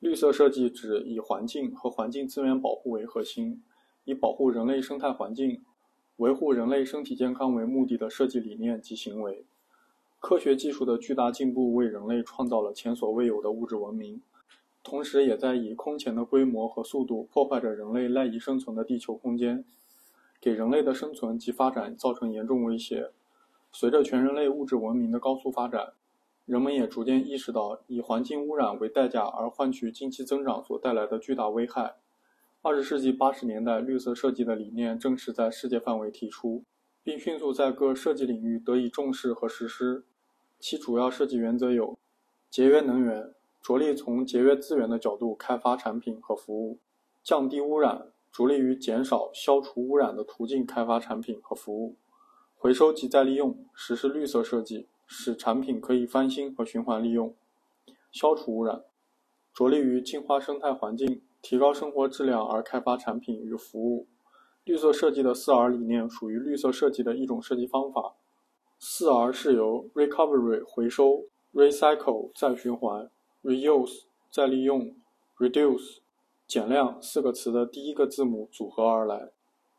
绿色设计指以环境和环境资源保护为核心，以保护人类生态环境、维护人类身体健康为目的的设计理念及行为。科学技术的巨大进步为人类创造了前所未有的物质文明，同时也在以空前的规模和速度破坏着人类赖以生存的地球空间，给人类的生存及发展造成严重威胁。随着全人类物质文明的高速发展，人们也逐渐意识到以环境污染为代价而换取经济增长所带来的巨大危害。二十世纪八十年代，绿色设计的理念正式在世界范围提出。并迅速在各设计领域得以重视和实施。其主要设计原则有：节约能源，着力从节约资源的角度开发产品和服务；降低污染，着力于减少、消除污染的途径开发产品和服务；回收及再利用，实施绿色设计，使产品可以翻新和循环利用；消除污染，着力于净化生态环境、提高生活质量而开发产品与服务。绿色设计的四 R 理念属于绿色设计的一种设计方法。四 R 是由 Recovery 回收、Recycle 再循环、Reuse 再利用、Reduce 减量四个词的第一个字母组合而来。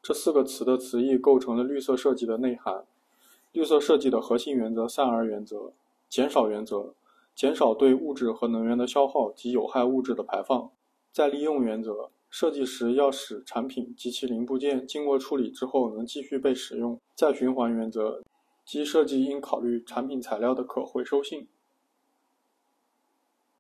这四个词的词义构成了绿色设计的内涵。绿色设计的核心原则三 R 原则：减少原则，减少对物质和能源的消耗及有害物质的排放；再利用原则。设计时要使产品及其零部件经过处理之后能继续被使用。再循环原则，即设计应考虑产品材料的可回收性。